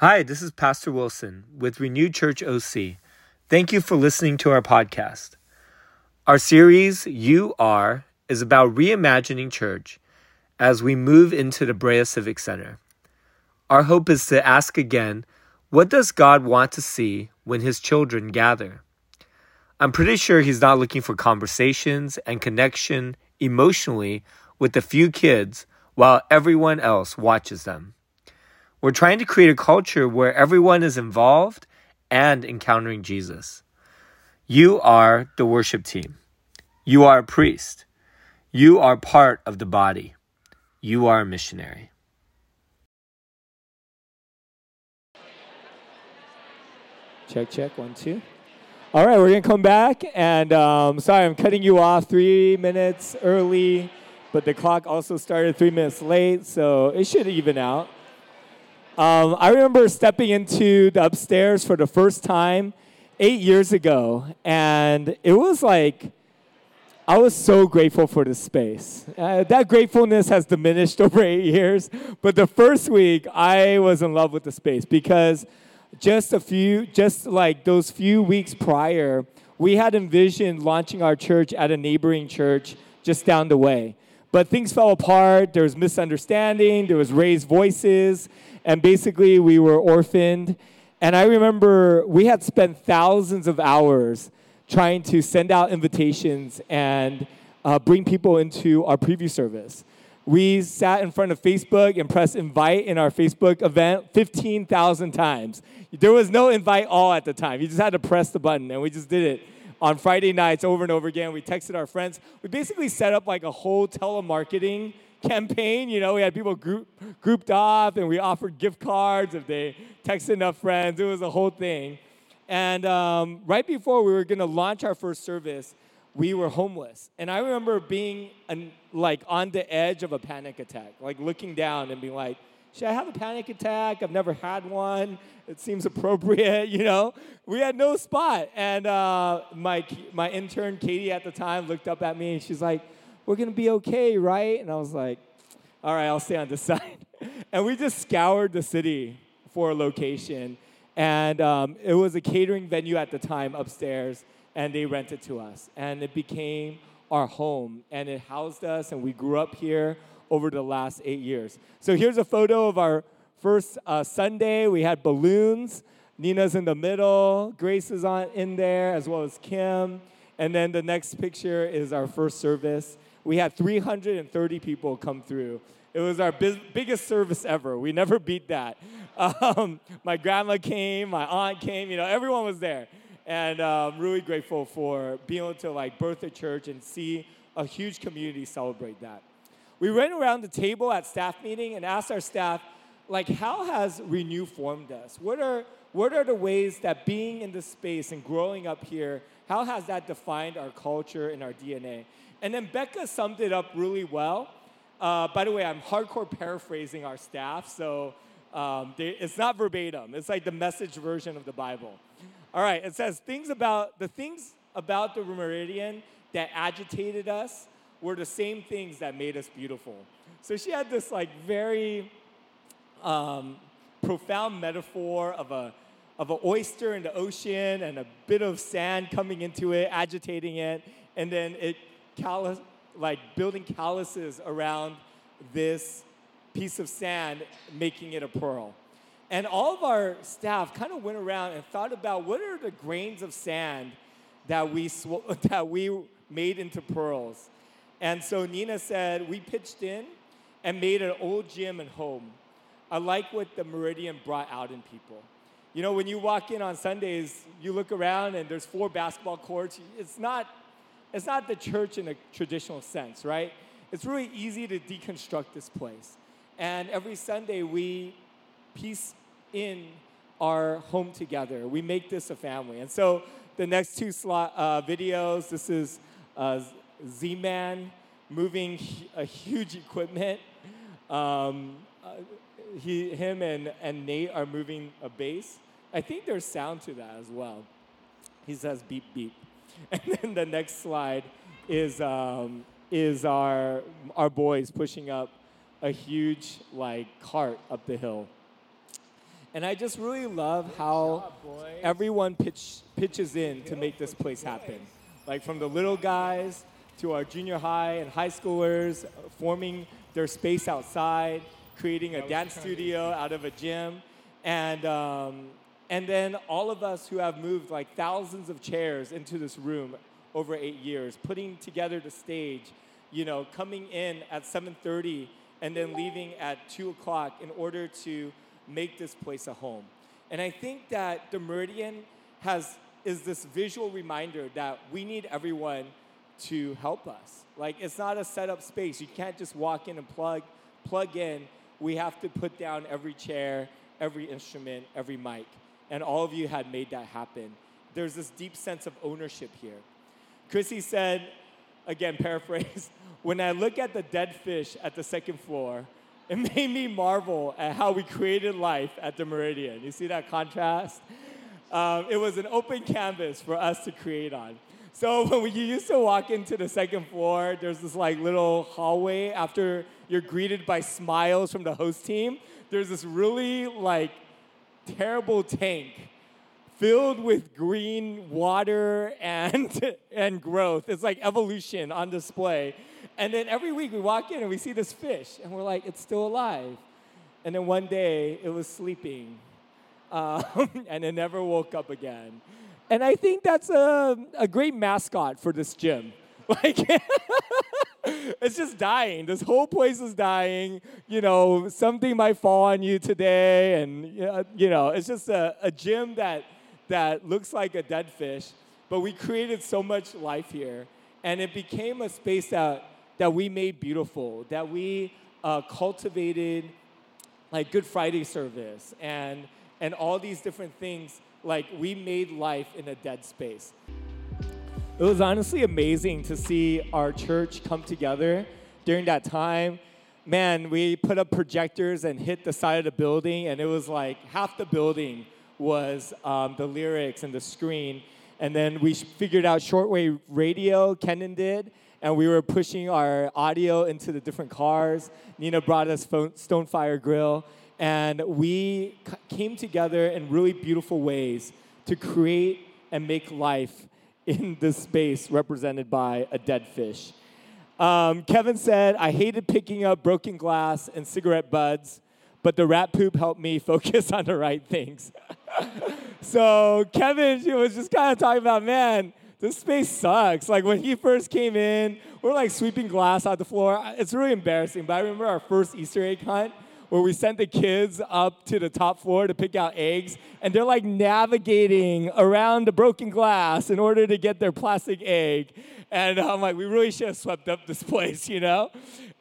Hi, this is Pastor Wilson with Renewed Church OC. Thank you for listening to our podcast. Our series, You Are, is about reimagining church as we move into the Brea Civic Center. Our hope is to ask again what does God want to see when His children gather? I'm pretty sure He's not looking for conversations and connection emotionally with a few kids while everyone else watches them. We're trying to create a culture where everyone is involved and encountering Jesus. You are the worship team. You are a priest. You are part of the body. You are a missionary. Check, check, one, two. All right, we're going to come back. And um, sorry, I'm cutting you off three minutes early, but the clock also started three minutes late, so it should even out. Um, I remember stepping into the upstairs for the first time eight years ago, and it was like, I was so grateful for the space. Uh, that gratefulness has diminished over eight years, but the first week I was in love with the space because just a few, just like those few weeks prior, we had envisioned launching our church at a neighboring church just down the way. But things fell apart, there was misunderstanding, there was raised voices, and basically we were orphaned. And I remember we had spent thousands of hours trying to send out invitations and uh, bring people into our preview service. We sat in front of Facebook and pressed invite in our Facebook event 15,000 times. There was no invite all at the time. You just had to press the button, and we just did it on Friday nights over and over again. We texted our friends. We basically set up like a whole telemarketing campaign. You know, we had people group, grouped off and we offered gift cards if they texted enough friends. It was a whole thing. And um, right before we were going to launch our first service, we were homeless. And I remember being an, like on the edge of a panic attack, like looking down and being like, should I have a panic attack? I've never had one. It seems appropriate, you know? We had no spot. And uh, my, my intern, Katie, at the time, looked up at me and she's like, we're going to be okay, right? And I was like, all right, I'll stay on this side. and we just scoured the city for a location. And um, it was a catering venue at the time upstairs, and they rented to us. And it became our home, and it housed us, and we grew up here over the last eight years. So here's a photo of our first uh, Sunday. We had balloons. Nina's in the middle. Grace is on in there, as well as Kim. And then the next picture is our first service we had 330 people come through. It was our biz- biggest service ever. We never beat that. Um, my grandma came, my aunt came, you know, everyone was there. And I'm really grateful for being able to like birth a church and see a huge community celebrate that. We went around the table at staff meeting and asked our staff, like, how has Renew formed us? What are, what are the ways that being in this space and growing up here, how has that defined our culture and our DNA? And then Becca summed it up really well. Uh, by the way, I'm hardcore paraphrasing our staff, so um, they, it's not verbatim. It's like the message version of the Bible. All right, it says things about the things about the Meridian that agitated us were the same things that made us beautiful. So she had this like very um, profound metaphor of a of an oyster in the ocean and a bit of sand coming into it, agitating it, and then it callus, like building calluses around this piece of sand, making it a pearl. And all of our staff kind of went around and thought about what are the grains of sand that we, sw- that we made into pearls. And so Nina said, we pitched in and made an old gym and home. I like what the Meridian brought out in people. You know, when you walk in on Sundays, you look around and there's four basketball courts. It's not it's not the church in a traditional sense, right? It's really easy to deconstruct this place. And every Sunday we piece in our home together. We make this a family. And so the next two slot, uh, videos, this is uh, Z-Man moving a huge equipment. Um, uh, he, him and, and Nate are moving a bass. I think there's sound to that as well. He says beep beep. And then the next slide is, um, is our, our boys pushing up a huge like cart up the hill. And I just really love how everyone pitch, pitches in to make this place happen. Like from the little guys to our junior high and high schoolers forming their space outside, creating a dance studio out of a gym, and um, and then all of us who have moved like thousands of chairs into this room over eight years, putting together the stage, you know, coming in at 7:30 and then leaving at two o'clock in order to make this place a home. And I think that the Meridian has is this visual reminder that we need everyone to help us. Like it's not a set up space. You can't just walk in and plug plug in. We have to put down every chair, every instrument, every mic. And all of you had made that happen. There's this deep sense of ownership here. Chrissy said, again, paraphrase, when I look at the dead fish at the second floor, it made me marvel at how we created life at the Meridian. You see that contrast? Um, it was an open canvas for us to create on. So when you used to walk into the second floor, there's this like little hallway after you're greeted by smiles from the host team. There's this really like terrible tank filled with green water and and growth. It's like evolution on display. And then every week we walk in and we see this fish, and we're like, it's still alive. And then one day it was sleeping, um, and it never woke up again. And I think that's a, a great mascot for this gym. Like, it's just dying. This whole place is dying. You know, something might fall on you today, and you know, it's just a, a gym that that looks like a dead fish. But we created so much life here, and it became a space that that we made beautiful, that we uh, cultivated like Good Friday service and and all these different things. Like we made life in a dead space. It was honestly amazing to see our church come together during that time. Man, we put up projectors and hit the side of the building, and it was like half the building was um, the lyrics and the screen. And then we figured out shortwave radio, Kenan did, and we were pushing our audio into the different cars. Nina brought us Stonefire Grill, and we came together in really beautiful ways to create and make life in this space represented by a dead fish. Um, Kevin said, I hated picking up broken glass and cigarette butts, but the rat poop helped me focus on the right things. so Kevin was just kind of talking about, man, this space sucks. Like when he first came in, we're like sweeping glass out the floor. It's really embarrassing, but I remember our first Easter egg hunt where we sent the kids up to the top floor to pick out eggs, and they're like navigating around the broken glass in order to get their plastic egg. And I'm like, we really should have swept up this place, you know?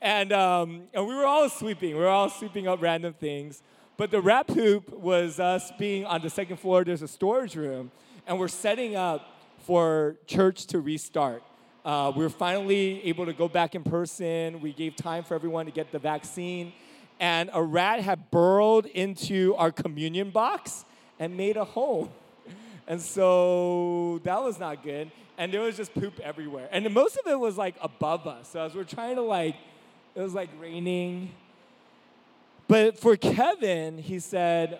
And, um, and we were all sweeping, we were all sweeping up random things. But the rat poop was us being on the second floor, there's a storage room, and we're setting up for church to restart. Uh, we were finally able to go back in person. We gave time for everyone to get the vaccine and a rat had burrowed into our communion box and made a hole. And so that was not good. And there was just poop everywhere. And most of it was like above us. So as we're trying to like, it was like raining. But for Kevin, he said,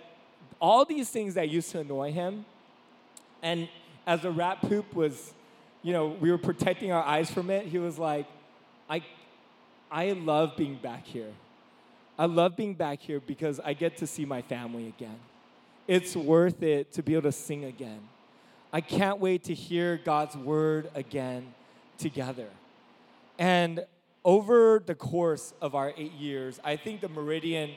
all these things that used to annoy him, and as the rat poop was, you know, we were protecting our eyes from it, he was like, I, I love being back here. I love being back here because I get to see my family again. It's worth it to be able to sing again. I can't wait to hear God's word again together. And over the course of our eight years, I think the Meridian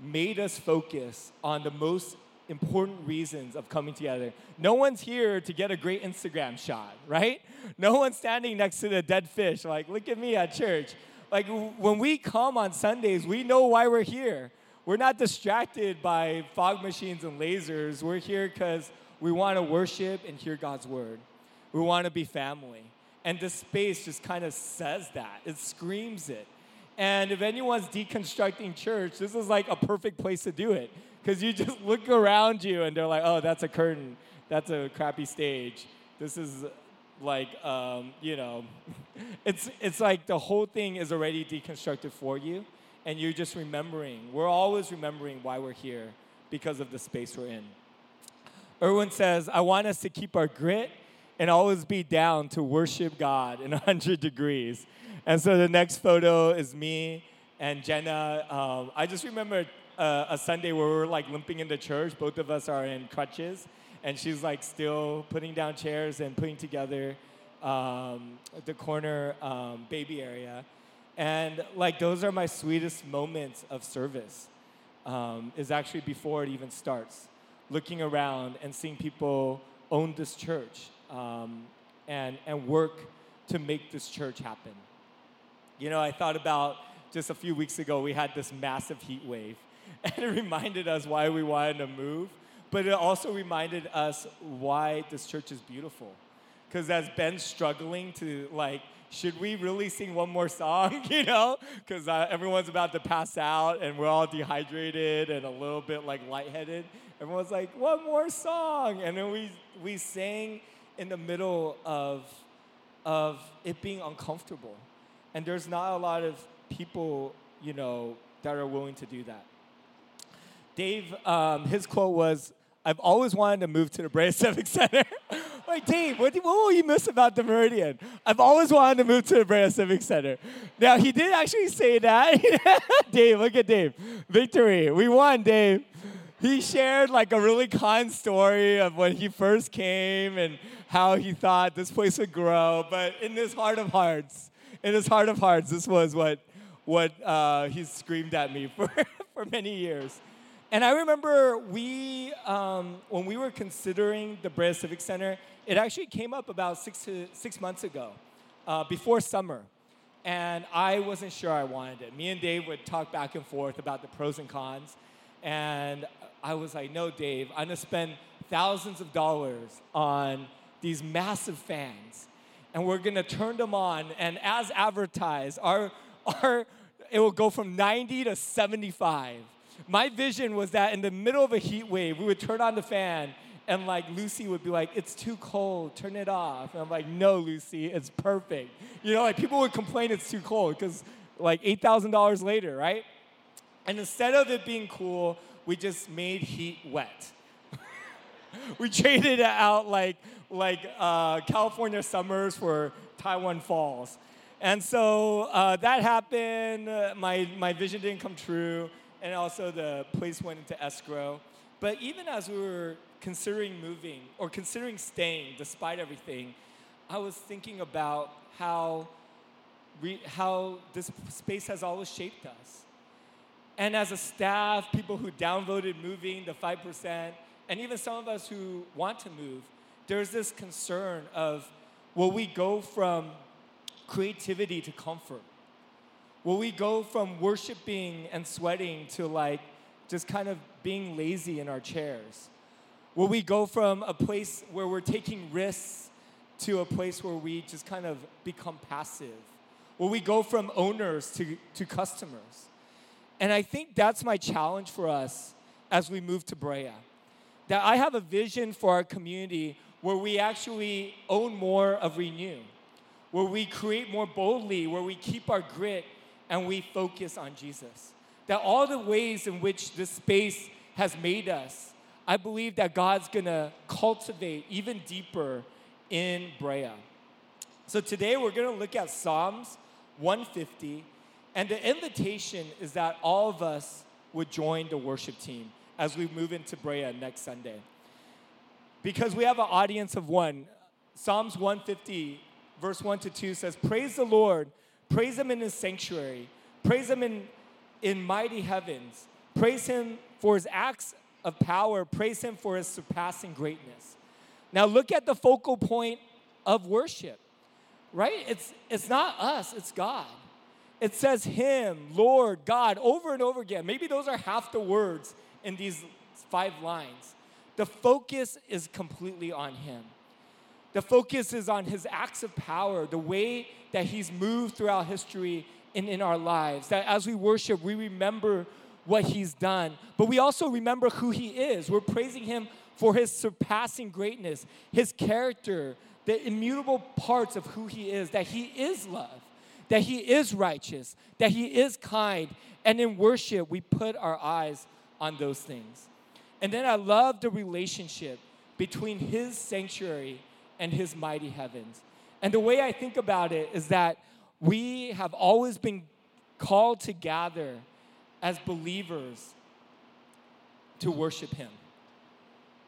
made us focus on the most important reasons of coming together. No one's here to get a great Instagram shot, right? No one's standing next to the dead fish, like, look at me at church. Like when we come on Sundays, we know why we're here. We're not distracted by fog machines and lasers. We're here because we want to worship and hear God's word. We want to be family. And this space just kind of says that, it screams it. And if anyone's deconstructing church, this is like a perfect place to do it. Because you just look around you and they're like, oh, that's a curtain. That's a crappy stage. This is like um, you know it's it's like the whole thing is already deconstructed for you and you're just remembering we're always remembering why we're here because of the space we're in. Erwin says, I want us to keep our grit and always be down to worship God in 100 degrees. And so the next photo is me and Jenna. Um, I just remember uh, a Sunday where we were like limping into church. Both of us are in crutches, and she's like still putting down chairs and putting together um, the corner um, baby area. And like those are my sweetest moments of service. Um, is actually before it even starts, looking around and seeing people own this church um, and and work to make this church happen. You know, I thought about just a few weeks ago we had this massive heat wave, and it reminded us why we wanted to move, but it also reminded us why this church is beautiful. Because as Ben's struggling to like should we really sing one more song, you know? Because uh, everyone's about to pass out and we're all dehydrated and a little bit like lightheaded. Everyone's like, one more song. And then we, we sang in the middle of, of it being uncomfortable. And there's not a lot of people, you know, that are willing to do that. Dave, um, his quote was, I've always wanted to move to the Brea Civic Center. like, Dave, what, what will you miss about the Meridian? I've always wanted to move to the Brea Civic Center. Now, he did actually say that. Dave, look at Dave. Victory. We won, Dave. He shared like a really kind story of when he first came and how he thought this place would grow. But in his heart of hearts, in his heart of hearts, this was what, what uh, he screamed at me for, for many years. And I remember we, um, when we were considering the Brea Civic Center, it actually came up about six to six months ago, uh, before summer. And I wasn't sure I wanted it. Me and Dave would talk back and forth about the pros and cons. And I was like, no, Dave, I'm gonna spend thousands of dollars on these massive fans. And we're gonna turn them on. And as advertised, our, our, it will go from 90 to 75 my vision was that in the middle of a heat wave, we would turn on the fan and like Lucy would be like, it's too cold, turn it off. And I'm like, no, Lucy, it's perfect. You know, like people would complain it's too cold because like $8,000 later, right? And instead of it being cool, we just made heat wet. we traded it out like, like uh, California summers for Taiwan falls. And so uh, that happened. My, my vision didn't come true and also the place went into escrow. But even as we were considering moving or considering staying despite everything, I was thinking about how, re, how this space has always shaped us. And as a staff, people who downvoted moving, the 5%, and even some of us who want to move, there's this concern of will we go from creativity to comfort? Will we go from worshiping and sweating to like just kind of being lazy in our chairs? Will we go from a place where we're taking risks to a place where we just kind of become passive? Will we go from owners to, to customers? And I think that's my challenge for us as we move to Brea. That I have a vision for our community where we actually own more of Renew, where we create more boldly, where we keep our grit, and we focus on Jesus. That all the ways in which this space has made us, I believe that God's gonna cultivate even deeper in Brea. So today we're gonna look at Psalms 150, and the invitation is that all of us would join the worship team as we move into Brea next Sunday. Because we have an audience of one. Psalms 150, verse 1 to 2 says, Praise the Lord Praise Him in His sanctuary. Praise Him in, in mighty heavens. Praise Him for His acts of power. Praise Him for His surpassing greatness. Now, look at the focal point of worship, right? It's, it's not us, it's God. It says Him, Lord, God, over and over again. Maybe those are half the words in these five lines. The focus is completely on Him. The focus is on his acts of power, the way that he's moved throughout history and in our lives. That as we worship, we remember what he's done, but we also remember who he is. We're praising him for his surpassing greatness, his character, the immutable parts of who he is, that he is love, that he is righteous, that he is kind. And in worship, we put our eyes on those things. And then I love the relationship between his sanctuary and his mighty heavens. And the way I think about it is that we have always been called to gather as believers to worship him.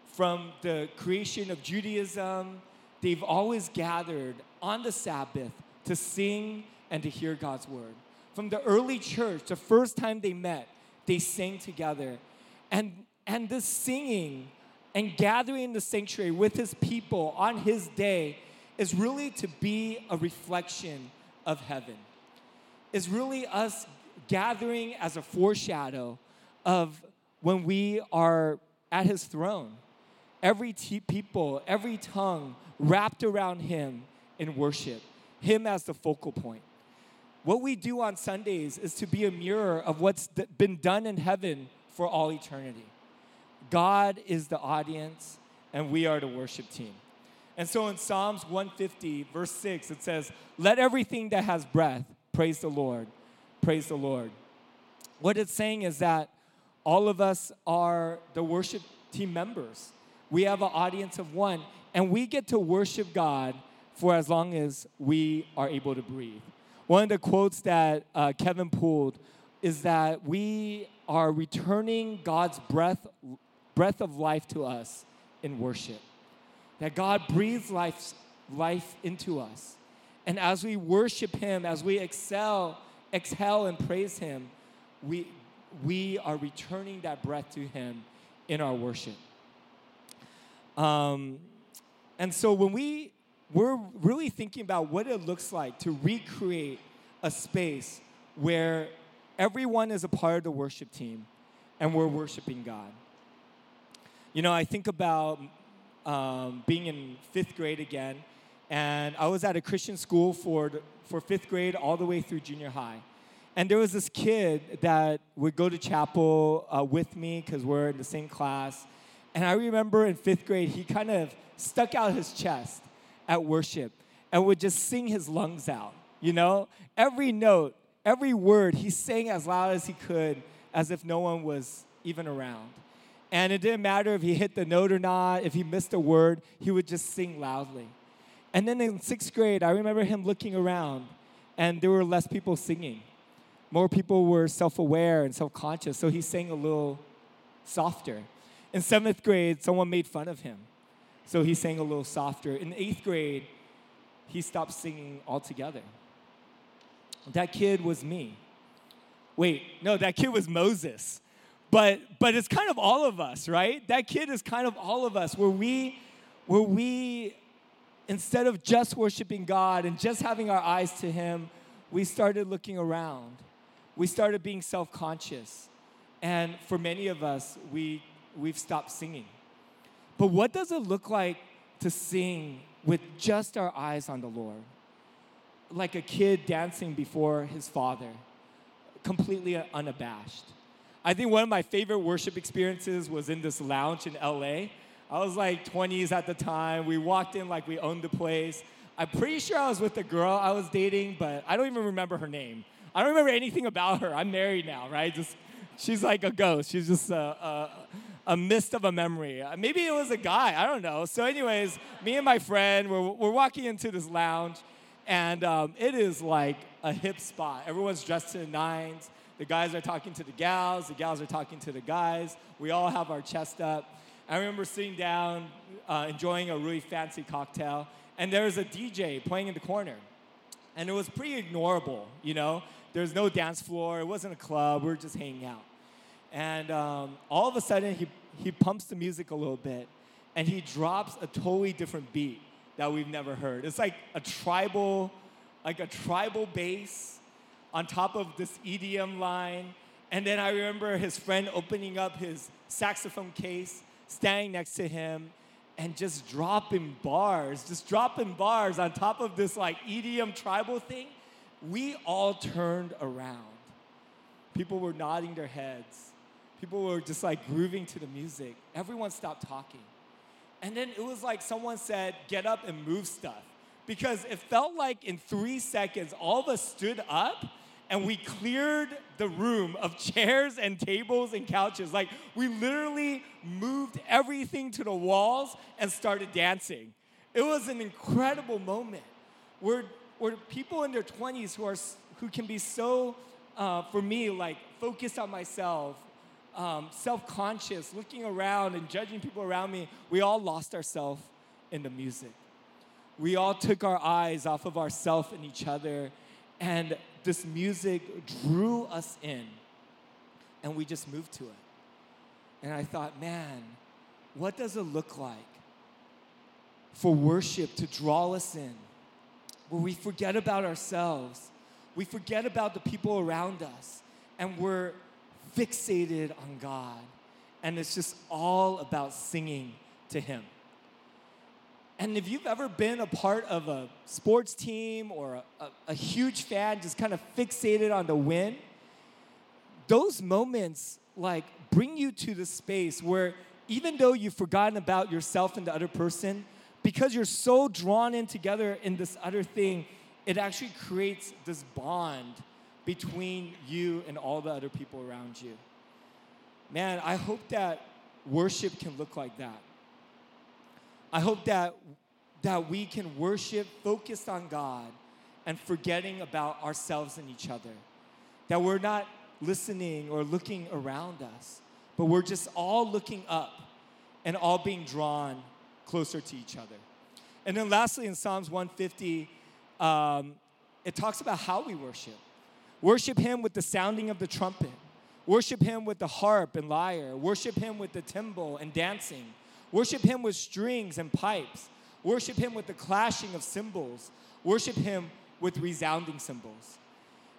From the creation of Judaism, they've always gathered on the Sabbath to sing and to hear God's word. From the early church, the first time they met, they sang together. And, and this singing and gathering in the sanctuary with his people on his day is really to be a reflection of heaven. Is really us gathering as a foreshadow of when we are at his throne. Every t- people, every tongue wrapped around him in worship, him as the focal point. What we do on Sundays is to be a mirror of what's been done in heaven for all eternity. God is the audience, and we are the worship team. And so in Psalms 150, verse 6, it says, Let everything that has breath praise the Lord. Praise the Lord. What it's saying is that all of us are the worship team members. We have an audience of one, and we get to worship God for as long as we are able to breathe. One of the quotes that uh, Kevin pulled is that we are returning God's breath breath of life to us in worship. That God breathes life, life into us. And as we worship Him, as we excel, exhale and praise Him, we, we are returning that breath to Him in our worship. Um, and so when we we're really thinking about what it looks like to recreate a space where everyone is a part of the worship team and we're worshiping God. You know, I think about um, being in fifth grade again, and I was at a Christian school for, for fifth grade all the way through junior high. And there was this kid that would go to chapel uh, with me because we're in the same class. And I remember in fifth grade, he kind of stuck out his chest at worship and would just sing his lungs out. You know, every note, every word, he sang as loud as he could, as if no one was even around. And it didn't matter if he hit the note or not, if he missed a word, he would just sing loudly. And then in sixth grade, I remember him looking around, and there were less people singing. More people were self aware and self conscious, so he sang a little softer. In seventh grade, someone made fun of him, so he sang a little softer. In eighth grade, he stopped singing altogether. That kid was me. Wait, no, that kid was Moses. But but it's kind of all of us, right? That kid is kind of all of us where we where we instead of just worshiping God and just having our eyes to him, we started looking around. We started being self-conscious. And for many of us, we we've stopped singing. But what does it look like to sing with just our eyes on the Lord? Like a kid dancing before his father, completely unabashed. I think one of my favorite worship experiences was in this lounge in LA. I was like 20s at the time. We walked in like we owned the place. I'm pretty sure I was with the girl I was dating, but I don't even remember her name. I don't remember anything about her. I'm married now, right? Just she's like a ghost. She's just a, a, a mist of a memory. Uh, maybe it was a guy. I don't know. So, anyways, me and my friend, we're, we're walking into this lounge, and um, it is like a hip spot. Everyone's dressed in nines. The guys are talking to the gals, the gals are talking to the guys. We all have our chest up. I remember sitting down, uh, enjoying a really fancy cocktail, and there was a DJ playing in the corner. And it was pretty ignorable, you know? There's no dance floor, it wasn't a club, we were just hanging out. And um, all of a sudden, he, he pumps the music a little bit, and he drops a totally different beat that we've never heard. It's like a tribal, like a tribal bass on top of this EDM line. And then I remember his friend opening up his saxophone case, standing next to him, and just dropping bars, just dropping bars on top of this like EDM tribal thing. We all turned around. People were nodding their heads. People were just like grooving to the music. Everyone stopped talking. And then it was like someone said, get up and move stuff. Because it felt like in three seconds, all of us stood up and we cleared the room of chairs and tables and couches. Like we literally moved everything to the walls and started dancing. It was an incredible moment where, where people in their 20s who, are, who can be so, uh, for me, like focused on myself, um, self conscious, looking around and judging people around me, we all lost ourselves in the music. We all took our eyes off of ourselves and each other, and this music drew us in, and we just moved to it. And I thought, man, what does it look like for worship to draw us in, where we forget about ourselves, we forget about the people around us, and we're fixated on God. And it's just all about singing to Him. And if you've ever been a part of a sports team or a, a, a huge fan, just kind of fixated on the win, those moments like bring you to the space where even though you've forgotten about yourself and the other person, because you're so drawn in together in this other thing, it actually creates this bond between you and all the other people around you. Man, I hope that worship can look like that. I hope that, that we can worship focused on God and forgetting about ourselves and each other. That we're not listening or looking around us, but we're just all looking up and all being drawn closer to each other. And then lastly, in Psalms 150, um, it talks about how we worship. Worship Him with the sounding of the trumpet. Worship Him with the harp and lyre. Worship Him with the timbrel and dancing. Worship Him with strings and pipes. Worship Him with the clashing of cymbals. Worship Him with resounding cymbals.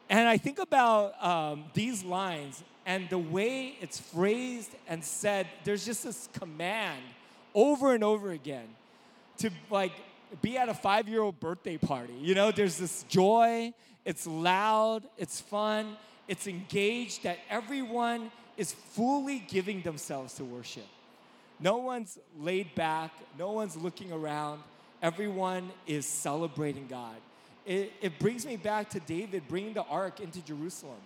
And I think about um, these lines and the way it's phrased and said, there's just this command over and over again to like be at a five year old birthday party. You know, there's this joy, it's loud, it's fun, it's engaged, that everyone is fully giving themselves to worship. No one's laid back, no one's looking around, everyone is celebrating God. It, it brings me back to David bringing the ark into Jerusalem.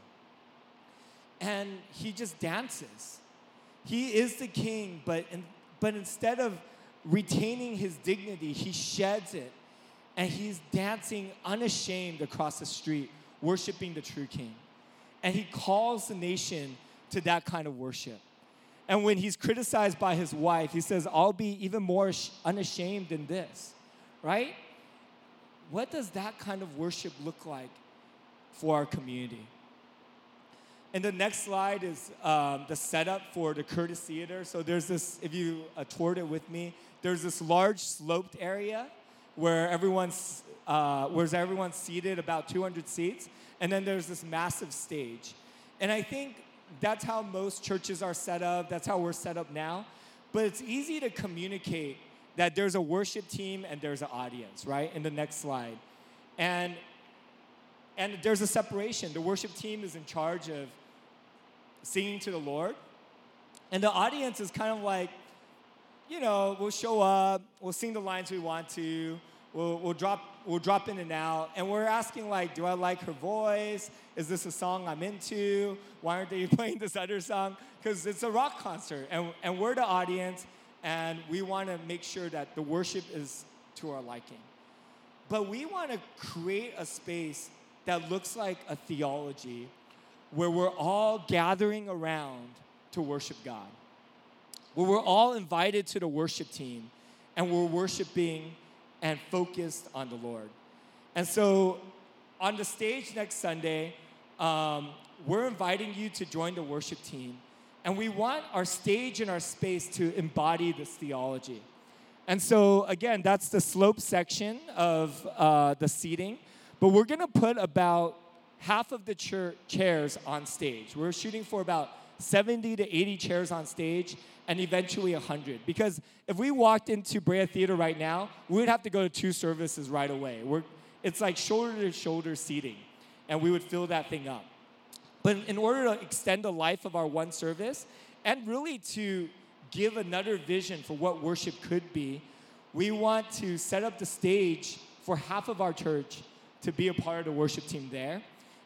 And he just dances. He is the king, but, in, but instead of retaining his dignity, he sheds it. And he's dancing unashamed across the street, worshiping the true king. And he calls the nation to that kind of worship. And when he's criticized by his wife, he says, I'll be even more unashamed than this, right? what does that kind of worship look like for our community? And the next slide is um, the setup for the Curtis Theater. So there's this, if you uh, toured it with me, there's this large sloped area where everyone's, uh, where's everyone's seated, about 200 seats, and then there's this massive stage. And I think that's how most churches are set up. That's how we're set up now. But it's easy to communicate that there's a worship team and there's an audience, right? In the next slide. And and there's a separation. The worship team is in charge of singing to the Lord. And the audience is kind of like, you know, we'll show up, we'll sing the lines we want to, we'll, we'll, drop, we'll drop in and out. And we're asking, like, do I like her voice? Is this a song I'm into? Why aren't they playing this other song? Because it's a rock concert, and, and we're the audience, and we want to make sure that the worship is to our liking. But we want to create a space that looks like a theology where we're all gathering around to worship God, where we're all invited to the worship team and we're worshiping and focused on the Lord. And so on the stage next Sunday, um, we're inviting you to join the worship team and we want our stage and our space to embody this theology. And so, again, that's the slope section of uh, the seating. But we're going to put about half of the chair- chairs on stage. We're shooting for about 70 to 80 chairs on stage and eventually 100. Because if we walked into Brea Theater right now, we would have to go to two services right away. We're, it's like shoulder to shoulder seating, and we would fill that thing up. But in order to extend the life of our one service and really to give another vision for what worship could be, we want to set up the stage for half of our church to be a part of the worship team there.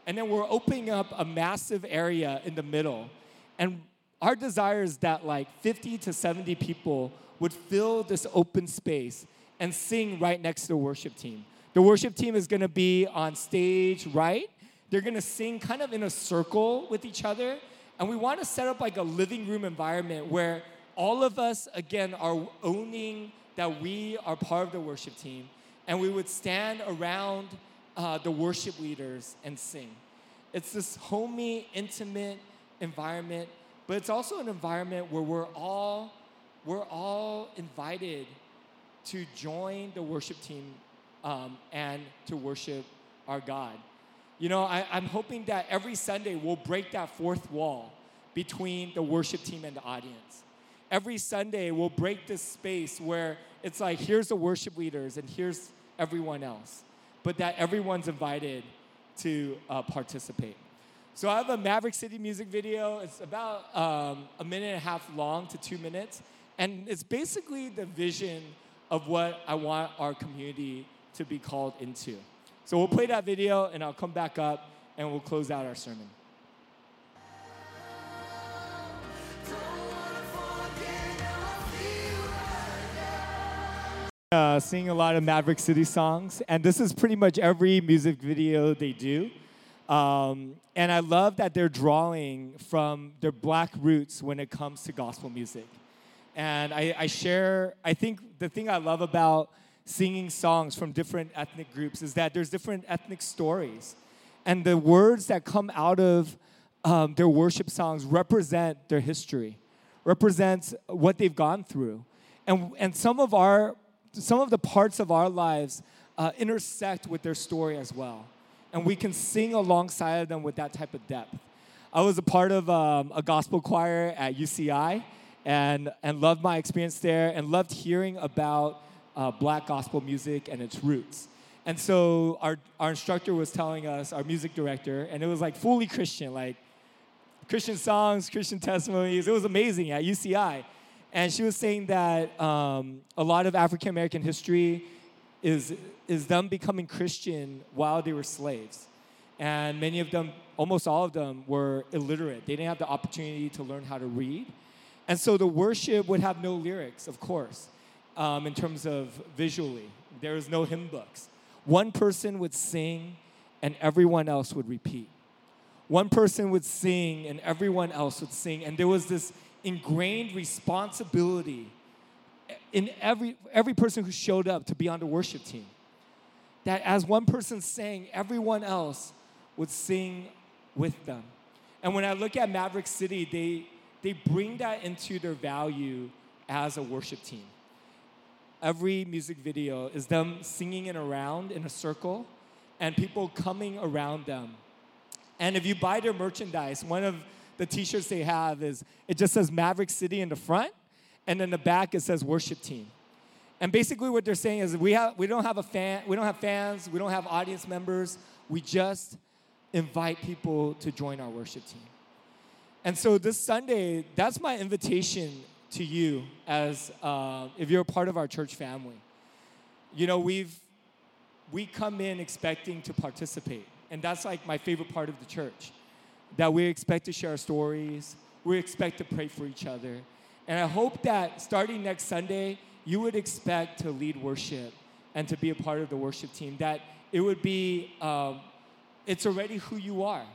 And then we're opening up a massive area in the middle. And our desire is that like 50 to 70 people would fill this open space and sing right next to the worship team. The worship team is gonna be on stage right. They're gonna sing kind of in a circle with each other. And we wanna set up like a living room environment where all of us, again, are owning that we are part of the worship team. And we would stand around uh, the worship leaders and sing. It's this homey, intimate environment, but it's also an environment where we're all we're all invited to join the worship team um, and to worship our God. You know, I, I'm hoping that every Sunday we'll break that fourth wall between the worship team and the audience. Every Sunday we'll break this space where it's like, here's the worship leaders and here's everyone else, but that everyone's invited to uh, participate. So I have a Maverick City music video. It's about um, a minute and a half long to two minutes. And it's basically the vision of what I want our community to be called into. So we'll play that video and I'll come back up and we'll close out our sermon. Uh, a lot of Maverick City songs, and this is pretty much every music video they do. Um, and I love that they're drawing from their black roots when it comes to gospel music. And I, I share, I think the thing I love about singing songs from different ethnic groups is that there's different ethnic stories. And the words that come out of um, their worship songs represent their history, represents what they've gone through. And, and some of our, some of the parts of our lives uh, intersect with their story as well. And we can sing alongside of them with that type of depth. I was a part of um, a gospel choir at UCI, and, and loved my experience there and loved hearing about uh, black gospel music and its roots. And so our, our instructor was telling us, our music director, and it was like fully Christian, like Christian songs, Christian testimonies. It was amazing at UCI. And she was saying that um, a lot of African American history is, is them becoming Christian while they were slaves. And many of them, almost all of them, were illiterate. They didn't have the opportunity to learn how to read. And so the worship would have no lyrics, of course, um, in terms of visually. There was no hymn books. One person would sing and everyone else would repeat. One person would sing and everyone else would sing. And there was this ingrained responsibility in every, every person who showed up to be on the worship team. That as one person sang, everyone else would sing with them. And when I look at Maverick City, they, they bring that into their value as a worship team. Every music video is them singing it around in a circle and people coming around them. And if you buy their merchandise, one of the t shirts they have is it just says Maverick City in the front, and in the back it says worship team. And basically what they're saying is we, have, we don't have a fan, we don't have fans, we don't have audience members, we just invite people to join our worship team. And so this Sunday, that's my invitation to you as uh, if you're a part of our church family. You know, we've we come in expecting to participate, and that's like my favorite part of the church. That we expect to share stories, we expect to pray for each other, and I hope that starting next Sunday, you would expect to lead worship and to be a part of the worship team. That it would be, um, it's already who you are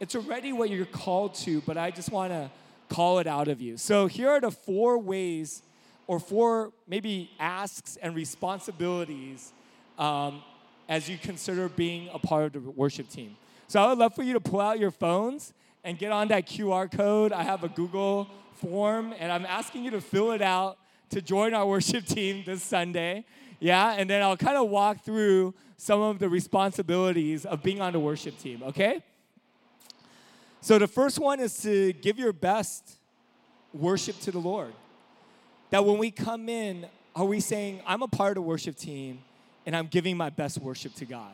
it's already what you're called to, but I just want to call it out of you. So here are the four ways, or four maybe asks and responsibilities um, as you consider being a part of the worship team. So I would love for you to pull out your phones and get on that QR code. I have a Google form, and I'm asking you to fill it out to join our worship team this Sunday. Yeah, and then I'll kind of walk through some of the responsibilities of being on the worship team, okay? So the first one is to give your best worship to the Lord. That when we come in, are we saying, I'm a part of the worship team and I'm giving my best worship to God?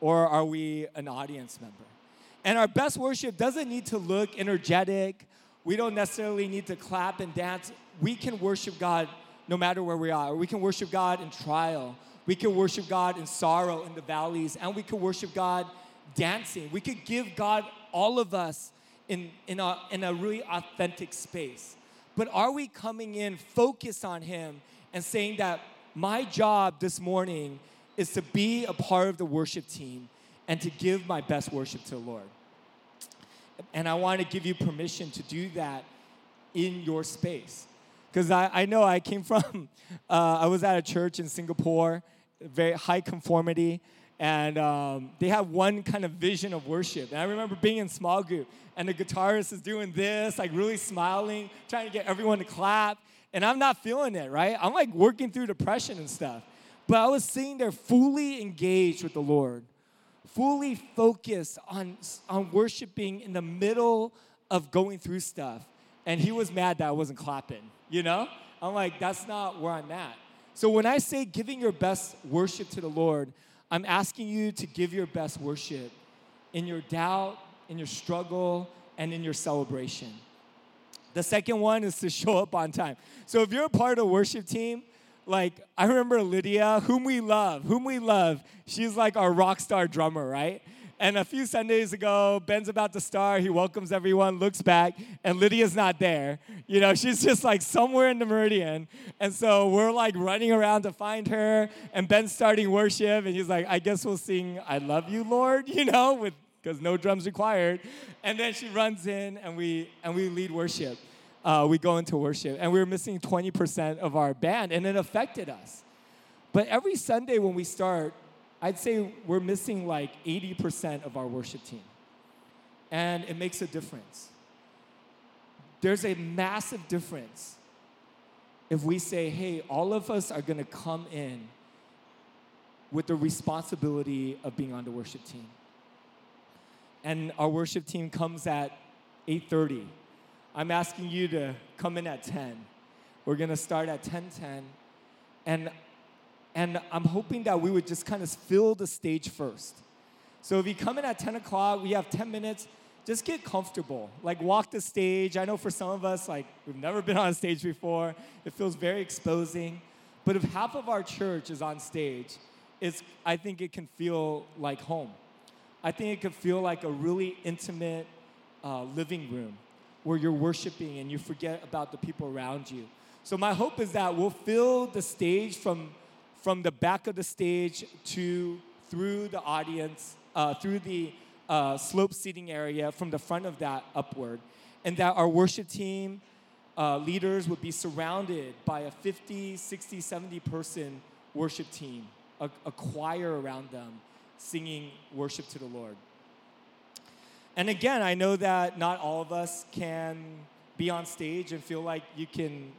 Or are we an audience member? And our best worship doesn't need to look energetic. We don't necessarily need to clap and dance. We can worship God no matter where we are. We can worship God in trial. We can worship God in sorrow in the valleys. And we can worship God dancing. We could give God all of us in, in, a, in a really authentic space. But are we coming in focused on Him and saying that my job this morning is to be a part of the worship team and to give my best worship to the Lord? And I want to give you permission to do that in your space. Because I, I know I came from, uh, I was at a church in Singapore, very high conformity, and um, they have one kind of vision of worship. And I remember being in small group, and the guitarist is doing this, like really smiling, trying to get everyone to clap, and I'm not feeling it, right? I'm like working through depression and stuff. But I was sitting there fully engaged with the Lord, fully focused on, on worshiping in the middle of going through stuff. And he was mad that I wasn't clapping, you know? I'm like, that's not where I'm at. So when I say giving your best worship to the Lord, I'm asking you to give your best worship in your doubt, in your struggle, and in your celebration. The second one is to show up on time. So if you're a part of the worship team, like I remember Lydia, whom we love, whom we love, she's like our rock star drummer, right? And a few Sundays ago, Ben's about to start. He welcomes everyone, looks back, and Lydia's not there. You know, she's just like somewhere in the meridian. And so we're like running around to find her. And Ben's starting worship, and he's like, I guess we'll sing I Love You, Lord, you know, with because no drums required. And then she runs in and we and we lead worship. Uh, we go into worship. And we were missing 20% of our band, and it affected us. But every Sunday when we start, I'd say we're missing like 80% of our worship team. And it makes a difference. There's a massive difference if we say, hey, all of us are gonna come in with the responsibility of being on the worship team. And our worship team comes at 8:30. I'm asking you to come in at 10. We're gonna start at 10:10. And and I'm hoping that we would just kind of fill the stage first. So if you come in at 10 o'clock, we have 10 minutes, just get comfortable. Like walk the stage. I know for some of us, like we've never been on stage before. It feels very exposing. But if half of our church is on stage, it's, I think it can feel like home. I think it can feel like a really intimate uh, living room where you're worshiping and you forget about the people around you. So my hope is that we'll fill the stage from from the back of the stage to through the audience, uh, through the uh, slope seating area, from the front of that upward, and that our worship team uh, leaders would be surrounded by a 50, 60, 70 person worship team, a, a choir around them, singing worship to the Lord. And again, I know that not all of us can be on stage and feel like you can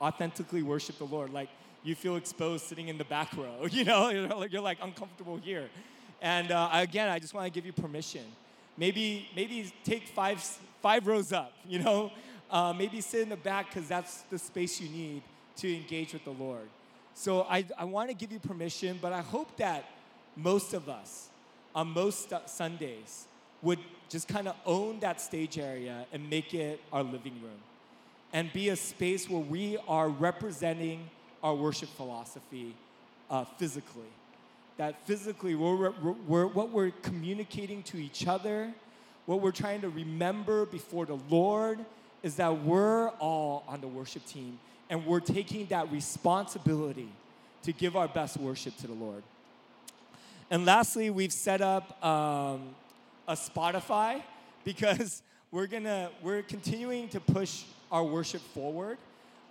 authentically worship the Lord. Like, you feel exposed sitting in the back row. You know, you're like uncomfortable here. And uh, again, I just want to give you permission. Maybe, maybe take five, five rows up, you know? Uh, maybe sit in the back because that's the space you need to engage with the Lord. So I, I want to give you permission, but I hope that most of us on most Sundays would just kind of own that stage area and make it our living room and be a space where we are representing our worship philosophy uh, physically. That physically, we're, we're, what we're communicating to each other, what we're trying to remember before the Lord, is that we're all on the worship team and we're taking that responsibility to give our best worship to the Lord. And lastly, we've set up um, a Spotify because we're gonna we're continuing to push our worship forward.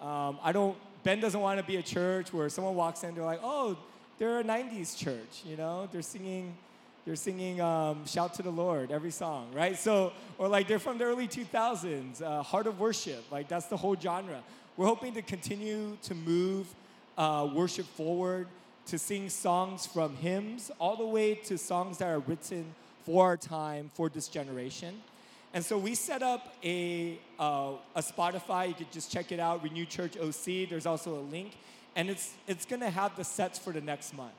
Um, I don't Ben doesn't want to be a church where someone walks in, they're like, oh, they're a 90s church, you know? They're singing, they're singing um, Shout to the Lord every song, right? So, or like they're from the early 2000s, uh, Heart of Worship, like that's the whole genre. We're hoping to continue to move uh, worship forward, to sing songs from hymns, all the way to songs that are written for our time, for this generation. And so we set up a, uh, a Spotify. You could just check it out, Renew Church OC. There's also a link. And it's, it's going to have the sets for the next month.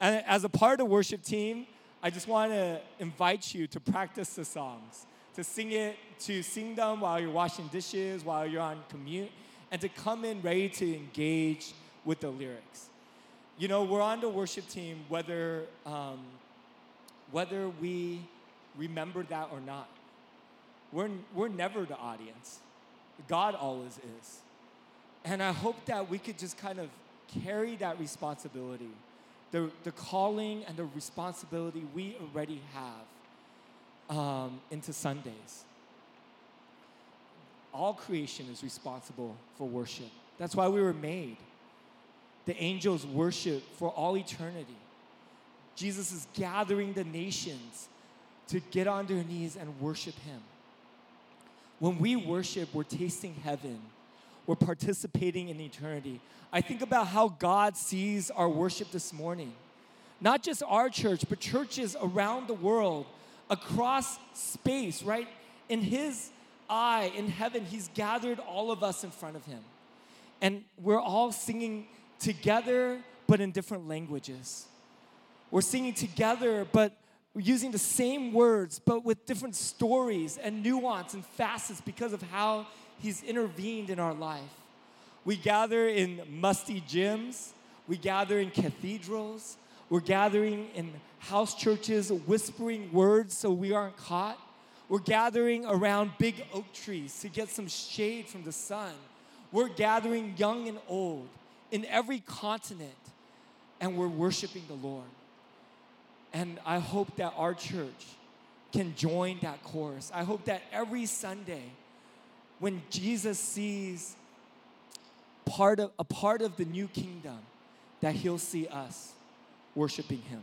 And as a part of the worship team, I just want to invite you to practice the songs, to sing it, to sing them while you're washing dishes, while you're on commute, and to come in ready to engage with the lyrics. You know, we're on the worship team whether, um, whether we remember that or not we're, we're never the audience. God always is. And I hope that we could just kind of carry that responsibility, the, the calling and the responsibility we already have um, into Sundays. All creation is responsible for worship. That's why we were made. The angels worship for all eternity. Jesus is gathering the nations to get on their knees and worship Him. When we worship, we're tasting heaven, we're participating in eternity. I think about how God sees our worship this morning. Not just our church, but churches around the world, across space, right? In His eye, in heaven, He's gathered all of us in front of Him. And we're all singing together, but in different languages. We're singing together, but using the same words, but with different stories and nuance and facets because of how He's intervened in our life. We gather in musty gyms, we gather in cathedrals, we're gathering in house churches, whispering words so we aren't caught. We're gathering around big oak trees to get some shade from the sun. We're gathering young and old in every continent, and we're worshiping the Lord. And I hope that our church can join that chorus. I hope that every Sunday, when Jesus sees part of, a part of the new kingdom, that he'll see us worshiping him.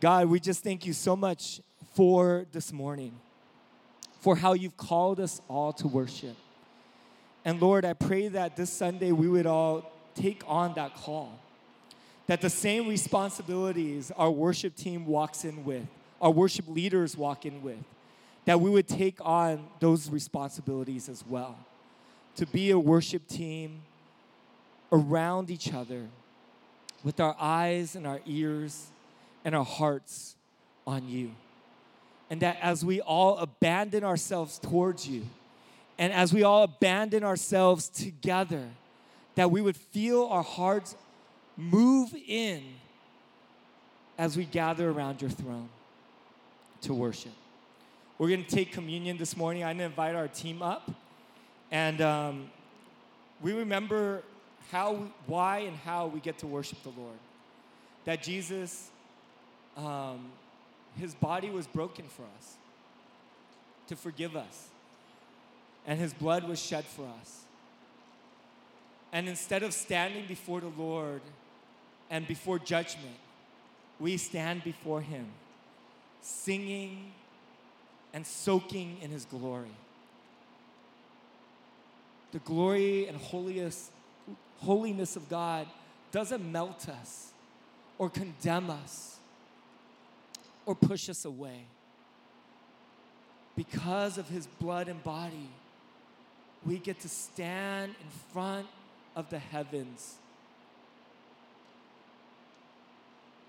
God, we just thank you so much for this morning, for how you've called us all to worship. And Lord, I pray that this Sunday we would all take on that call. That the same responsibilities our worship team walks in with, our worship leaders walk in with, that we would take on those responsibilities as well. To be a worship team around each other with our eyes and our ears and our hearts on you. And that as we all abandon ourselves towards you, and as we all abandon ourselves together, that we would feel our hearts move in as we gather around your throne to worship. We're going to take communion this morning. I'm going to invite our team up. And um, we remember how, why, and how we get to worship the Lord. That Jesus, um, his body was broken for us to forgive us and his blood was shed for us. And instead of standing before the Lord and before judgment, we stand before him, singing and soaking in his glory. The glory and holiness, holiness of God doesn't melt us or condemn us or push us away. Because of his blood and body, we get to stand in front of the heavens,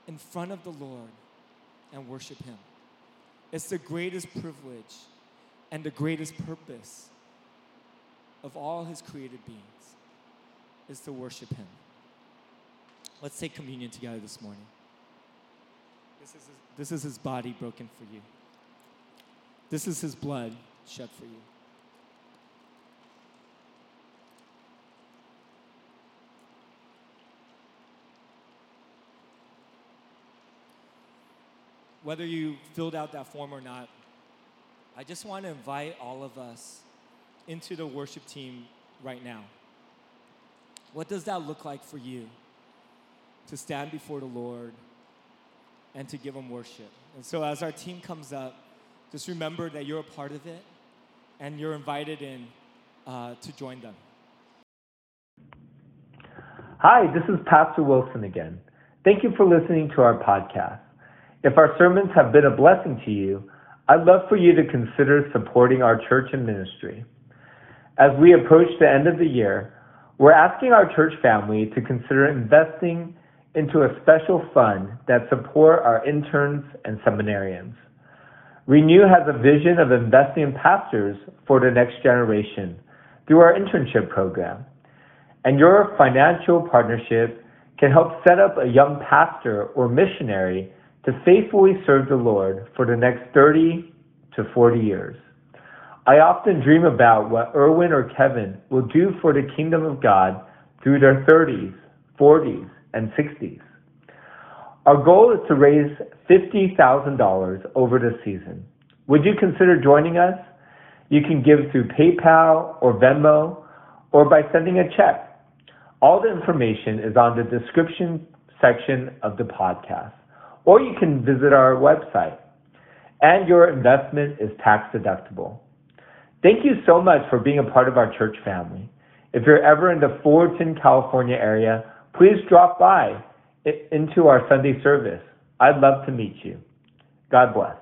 in front of the Lord, and worship Him. It's the greatest privilege and the greatest purpose of all His created beings is to worship Him. Let's take communion together this morning. This is, his, this is His body broken for you. This is His blood shed for you. Whether you filled out that form or not, I just want to invite all of us into the worship team right now. What does that look like for you to stand before the Lord and to give Him worship? And so, as our team comes up, just remember that you're a part of it and you're invited in uh, to join them. Hi, this is Pastor Wilson again. Thank you for listening to our podcast. If our sermons have been a blessing to you, I'd love for you to consider supporting our church and ministry. As we approach the end of the year, we're asking our church family to consider investing into a special fund that support our interns and seminarians. Renew has a vision of investing in pastors for the next generation through our internship program. And your financial partnership can help set up a young pastor or missionary to faithfully serve the Lord for the next 30 to 40 years. I often dream about what Erwin or Kevin will do for the kingdom of God through their 30s, 40s, and 60s. Our goal is to raise $50,000 over the season. Would you consider joining us? You can give through PayPal or Venmo or by sending a check. All the information is on the description section of the podcast, or you can visit our website. And your investment is tax deductible. Thank you so much for being a part of our church family. If you're ever in the Fullerton, California area, please drop by into our Sunday service. I'd love to meet you. God bless.